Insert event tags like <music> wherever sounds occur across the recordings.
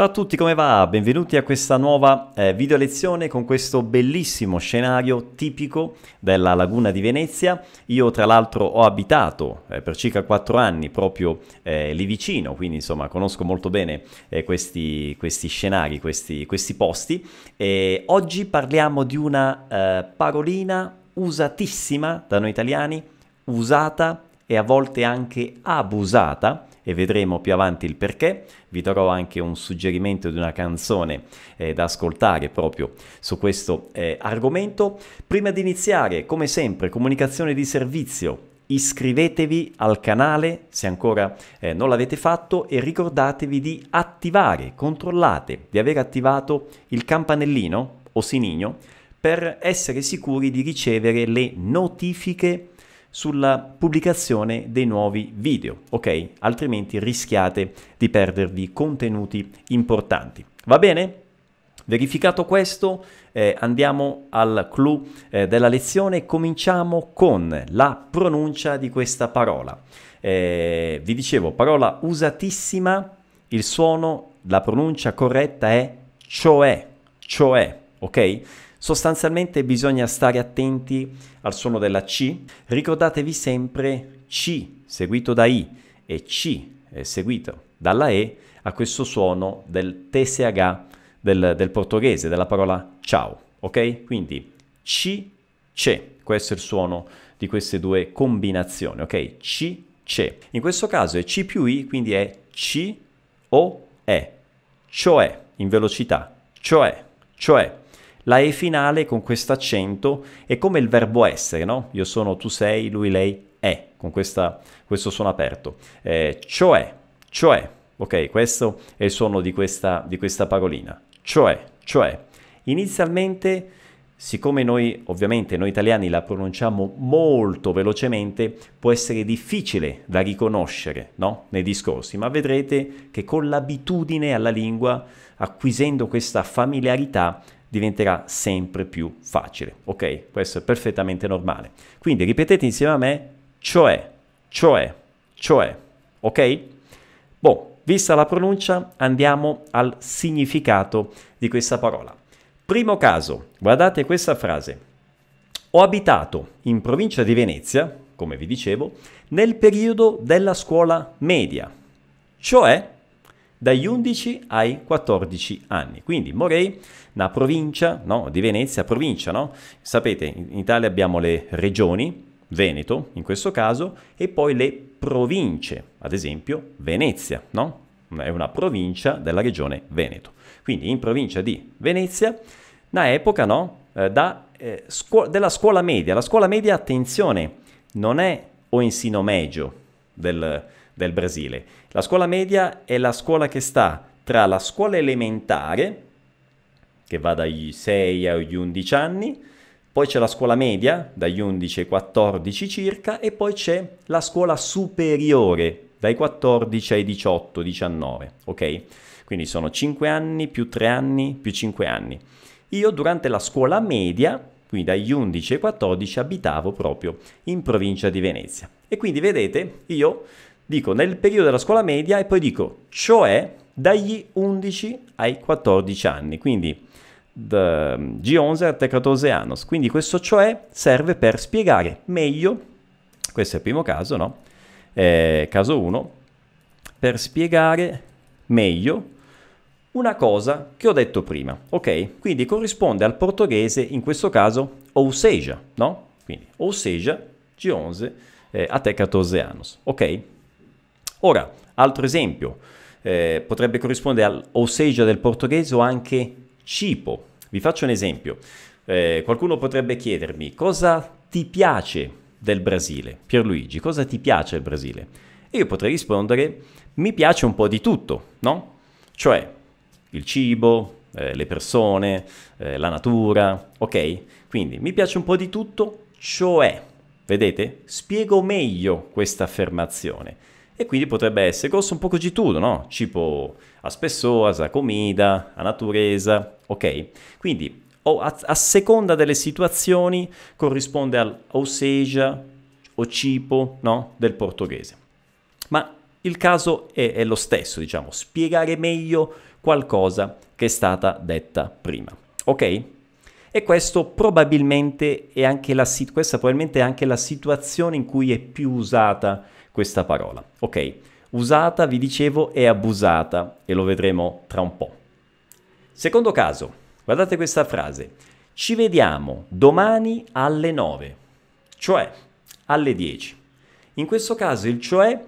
Ciao a tutti, come va? Benvenuti a questa nuova eh, video lezione con questo bellissimo scenario tipico della laguna di Venezia. Io tra l'altro ho abitato eh, per circa 4 anni proprio eh, lì vicino, quindi insomma conosco molto bene eh, questi, questi, scenari, questi, questi posti. E oggi parliamo di una eh, parolina usatissima da noi italiani, usata e a volte anche abusata e vedremo più avanti il perché. Vi darò anche un suggerimento di una canzone eh, da ascoltare proprio su questo eh, argomento. Prima di iniziare, come sempre, comunicazione di servizio. Iscrivetevi al canale se ancora eh, non l'avete fatto e ricordatevi di attivare, controllate di aver attivato il campanellino o sinigno per essere sicuri di ricevere le notifiche sulla pubblicazione dei nuovi video, ok? Altrimenti rischiate di perdervi contenuti importanti. Va bene? Verificato questo, eh, andiamo al clou eh, della lezione e cominciamo con la pronuncia di questa parola. Eh, vi dicevo, parola usatissima, il suono, la pronuncia corretta è cioè, cioè, ok? Sostanzialmente bisogna stare attenti al suono della C. Ricordatevi sempre C seguito da I e C seguito dalla E a questo suono del TSH del, del portoghese, della parola ciao. Ok? Quindi C, C. Questo è il suono di queste due combinazioni. Ok? C, C. In questo caso è C più I, quindi è C o E. Cioè, in velocità. Cioè, cioè. La E finale con questo accento è come il verbo essere, no? Io sono, tu sei, lui, lei è, con questa, questo suono aperto. Eh, cioè, cioè, ok, questo è il suono di questa, di questa parolina. Cioè, cioè, inizialmente, siccome noi, ovviamente, noi italiani la pronunciamo molto velocemente, può essere difficile da riconoscere, no? Nei discorsi, ma vedrete che con l'abitudine alla lingua, acquisendo questa familiarità, diventerà sempre più facile. Ok? Questo è perfettamente normale. Quindi ripetete insieme a me, cioè, cioè, cioè. Ok? Boh, vista la pronuncia, andiamo al significato di questa parola. Primo caso, guardate questa frase. Ho abitato in provincia di Venezia, come vi dicevo, nel periodo della scuola media, cioè dagli 11 ai 14 anni. Quindi Morei, una provincia no, di Venezia, provincia, no? Sapete, in Italia abbiamo le regioni, Veneto in questo caso, e poi le province, ad esempio Venezia, no? È una provincia della regione Veneto. Quindi in provincia di Venezia, una epoca, no? Eh, da, eh, scu- della scuola media. La scuola media, attenzione, non è o ensino medio del del Brasile. La scuola media è la scuola che sta tra la scuola elementare, che va dagli 6 agli 11 anni, poi c'è la scuola media, dagli 11 ai 14 circa, e poi c'è la scuola superiore, dai 14 ai 18-19, ok? Quindi sono 5 anni più 3 anni più 5 anni. Io durante la scuola media, quindi dagli 11 ai 14, abitavo proprio in provincia di Venezia. E quindi vedete, io dico nel periodo della scuola media e poi dico cioè dagli 11 ai 14 anni, quindi G11 a 14 anni. Quindi questo cioè serve per spiegare meglio, questo è il primo caso, no? Eh, caso 1, per spiegare meglio una cosa che ho detto prima, ok? Quindi corrisponde al portoghese, in questo caso, ou seja, no? Quindi ou seja, G11 eh, até 14 anni, ok? Ora, altro esempio, eh, potrebbe corrispondere al osseja del portoghese o anche cibo. Vi faccio un esempio. Eh, qualcuno potrebbe chiedermi cosa ti piace del Brasile? Pierluigi, cosa ti piace del Brasile? E io potrei rispondere mi piace un po' di tutto, no? Cioè il cibo, eh, le persone, eh, la natura, ok? Quindi mi piace un po' di tutto, cioè, vedete? Spiego meglio questa affermazione e quindi potrebbe essere costa un pouco di tutto, no? Tipo as pessoas, a comida, a natureza, ok? Quindi a, a seconda delle situazioni corrisponde al ou seja, o cibo, no? Del portoghese. Ma il caso è, è lo stesso, diciamo, spiegare meglio qualcosa che è stata detta prima. Ok? E questo probabilmente è anche la, questa probabilmente è anche la situazione in cui è più usata questa parola. Ok? Usata, vi dicevo, è abusata e lo vedremo tra un po'. Secondo caso, guardate questa frase. Ci vediamo domani alle 9, cioè alle 10. In questo caso il cioè,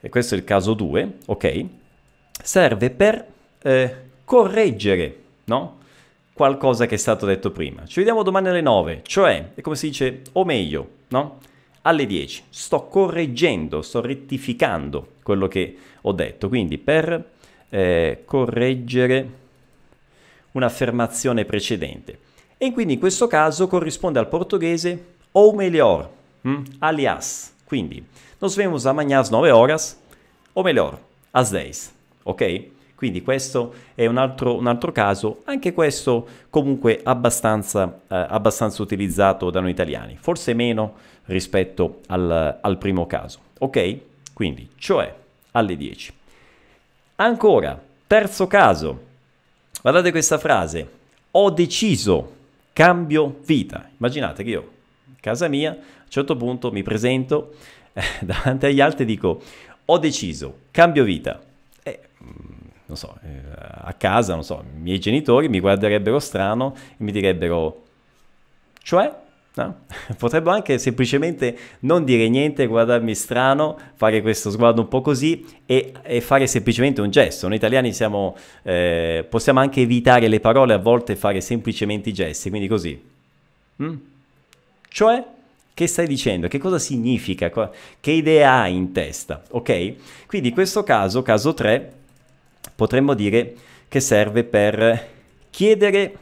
e questo è il caso 2, ok, serve per eh, correggere, no? Qualcosa che è stato detto prima. Ci vediamo domani alle 9, cioè, è come si dice, o meglio, no? Alle 10. Sto correggendo, sto rettificando quello che ho detto. Quindi per eh, correggere un'affermazione precedente. E quindi in questo caso corrisponde al portoghese ou melhor, hm? alias. Quindi, nos vemos amanhã às 9 horas, o melhor, às 10. Ok? Quindi questo è un altro, un altro caso, anche questo comunque abbastanza, eh, abbastanza, utilizzato da noi italiani, forse meno rispetto al, al primo caso. Ok? Quindi, cioè alle 10. Ancora, terzo caso, guardate questa frase, ho deciso, cambio vita. Immaginate che io, casa mia, a un certo punto mi presento eh, <laughs> davanti agli altri e dico, ho deciso, cambio vita. E non so, eh, a casa, non so, i miei genitori mi guarderebbero strano e mi direbbero, cioè? No? <laughs> Potrebbero anche semplicemente non dire niente, guardarmi strano, fare questo sguardo un po' così e, e fare semplicemente un gesto. Noi italiani siamo, eh, possiamo anche evitare le parole a volte e fare semplicemente i gesti, quindi così. Mm? Cioè? Che stai dicendo? Che cosa significa? Che idea hai in testa? Ok? Quindi in questo caso, caso 3, potremmo dire che serve per chiedere,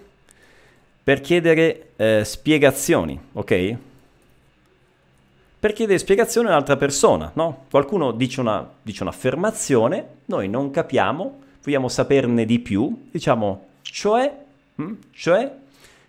per chiedere eh, spiegazioni, ok? Per chiedere spiegazioni a un'altra persona, no? Qualcuno dice, una, dice un'affermazione, noi non capiamo, vogliamo saperne di più, diciamo, cioè, hm? cioè,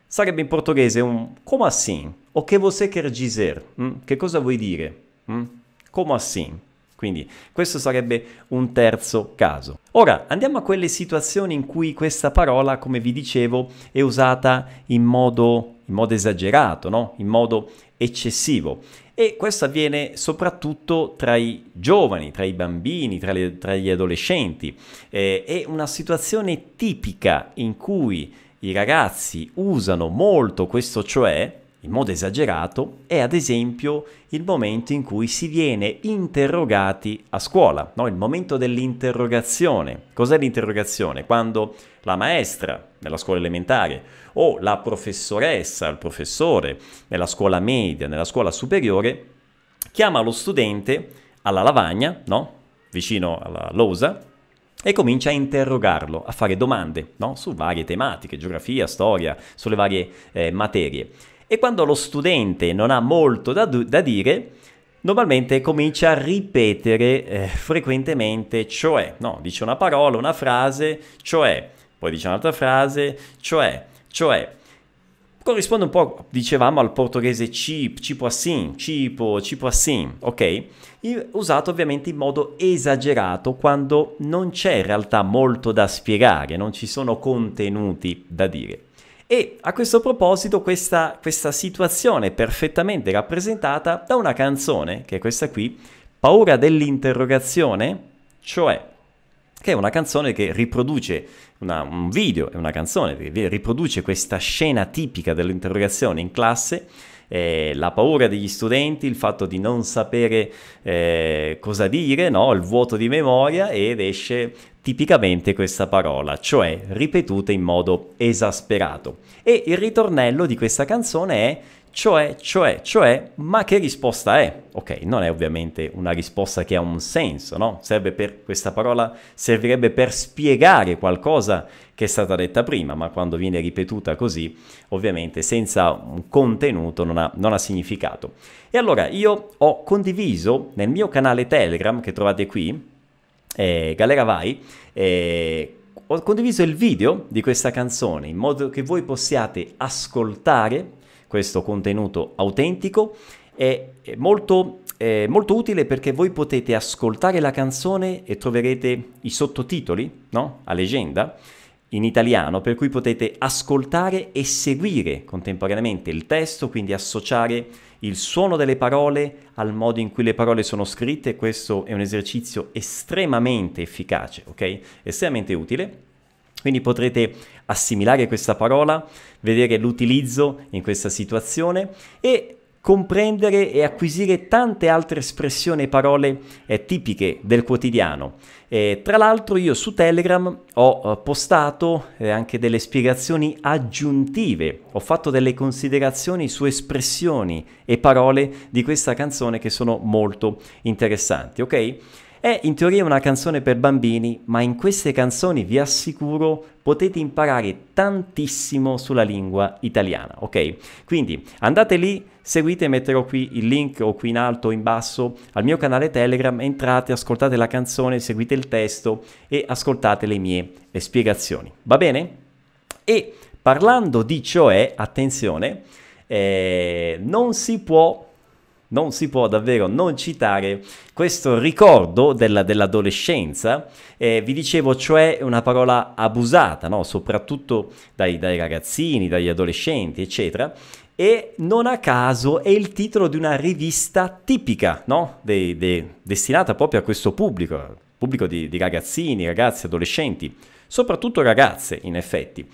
sarebbe in portoghese un come assim, o che você quer dizer, hm? che cosa vuoi dire, hm? come assim. Quindi questo sarebbe un terzo caso. Ora andiamo a quelle situazioni in cui questa parola, come vi dicevo, è usata in modo, in modo esagerato, no? in modo eccessivo. E questo avviene soprattutto tra i giovani, tra i bambini, tra, le, tra gli adolescenti. Eh, è una situazione tipica in cui i ragazzi usano molto questo cioè in modo esagerato è ad esempio il momento in cui si viene interrogati a scuola, no? il momento dell'interrogazione. Cos'è l'interrogazione? Quando la maestra nella scuola elementare o la professoressa, il professore nella scuola media, nella scuola superiore, chiama lo studente alla lavagna, no? vicino alla losa, e comincia a interrogarlo, a fare domande no? su varie tematiche, geografia, storia, sulle varie eh, materie. E quando lo studente non ha molto da, da dire, normalmente comincia a ripetere eh, frequentemente, cioè, no, dice una parola, una frase, cioè, poi dice un'altra frase, cioè, cioè. Corrisponde un po', dicevamo, al portoghese chip, tipo assim, tipo, tipo assim, ok? Usato ovviamente in modo esagerato quando non c'è in realtà molto da spiegare, non ci sono contenuti da dire. E a questo proposito questa, questa situazione è perfettamente rappresentata da una canzone, che è questa qui, Paura dell'interrogazione, cioè che è una canzone che riproduce una, un video, è una canzone che riproduce questa scena tipica dell'interrogazione in classe, eh, la paura degli studenti, il fatto di non sapere eh, cosa dire, no? il vuoto di memoria ed esce tipicamente questa parola, cioè ripetuta in modo esasperato. E il ritornello di questa canzone è cioè, cioè, cioè, ma che risposta è? Ok, non è ovviamente una risposta che ha un senso, no? Per, questa parola servirebbe per spiegare qualcosa che è stata detta prima, ma quando viene ripetuta così, ovviamente senza un contenuto non ha, non ha significato. E allora io ho condiviso nel mio canale Telegram, che trovate qui, eh, Galera Vai, eh, ho condiviso il video di questa canzone in modo che voi possiate ascoltare questo contenuto autentico è molto è molto utile perché voi potete ascoltare la canzone e troverete i sottotitoli, no? A leggenda in italiano, per cui potete ascoltare e seguire contemporaneamente il testo, quindi associare il suono delle parole al modo in cui le parole sono scritte. Questo è un esercizio estremamente efficace, ok? Estremamente utile. Quindi potrete assimilare questa parola, vedere l'utilizzo in questa situazione e comprendere e acquisire tante altre espressioni e parole eh, tipiche del quotidiano. E, tra l'altro io su Telegram ho eh, postato eh, anche delle spiegazioni aggiuntive, ho fatto delle considerazioni su espressioni e parole di questa canzone che sono molto interessanti, ok? È in teoria una canzone per bambini, ma in queste canzoni vi assicuro potete imparare tantissimo sulla lingua italiana, ok? Quindi andate lì, seguite, metterò qui il link o qui in alto o in basso al mio canale Telegram, entrate, ascoltate la canzone, seguite il testo e ascoltate le mie spiegazioni. Va bene? E parlando di cioè, attenzione, eh, non si può non si può davvero non citare questo ricordo della, dell'adolescenza. Eh, vi dicevo, cioè una parola abusata, no? soprattutto dai, dai ragazzini, dagli adolescenti, eccetera. E non a caso è il titolo di una rivista tipica, no? de, de, destinata proprio a questo pubblico, pubblico di, di ragazzini, ragazzi, adolescenti, soprattutto ragazze in effetti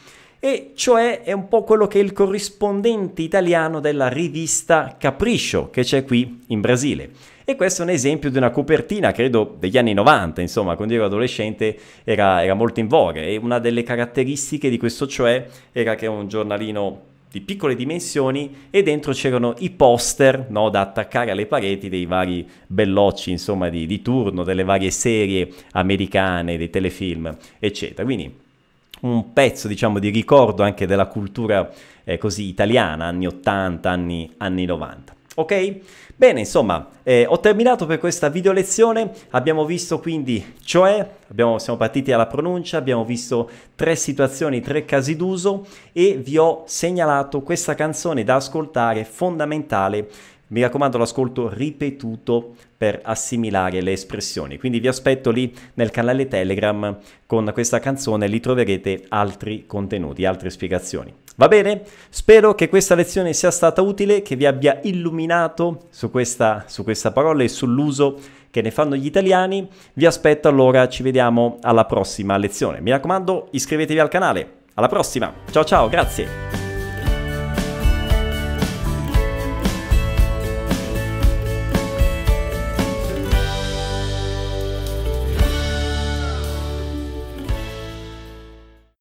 e cioè è un po' quello che è il corrispondente italiano della rivista Capriccio che c'è qui in Brasile. E questo è un esempio di una copertina, credo, degli anni 90, insomma, quando ero adolescente era, era molto in voga e una delle caratteristiche di questo cioè era che è un giornalino di piccole dimensioni e dentro c'erano i poster no, da attaccare alle pareti dei vari bellocci insomma di, di turno, delle varie serie americane, dei telefilm, eccetera. Quindi un pezzo, diciamo, di ricordo anche della cultura eh, così italiana, anni 80, anni, anni 90. Ok? Bene, insomma, eh, ho terminato per questa video lezione. Abbiamo visto quindi, cioè, abbiamo, siamo partiti alla pronuncia, abbiamo visto tre situazioni, tre casi d'uso e vi ho segnalato questa canzone da ascoltare fondamentale mi raccomando l'ascolto ripetuto per assimilare le espressioni. Quindi vi aspetto lì nel canale Telegram con questa canzone, lì troverete altri contenuti, altre spiegazioni. Va bene? Spero che questa lezione sia stata utile, che vi abbia illuminato su questa, su questa parola e sull'uso che ne fanno gli italiani. Vi aspetto allora, ci vediamo alla prossima lezione. Mi raccomando, iscrivetevi al canale. Alla prossima. Ciao ciao, grazie.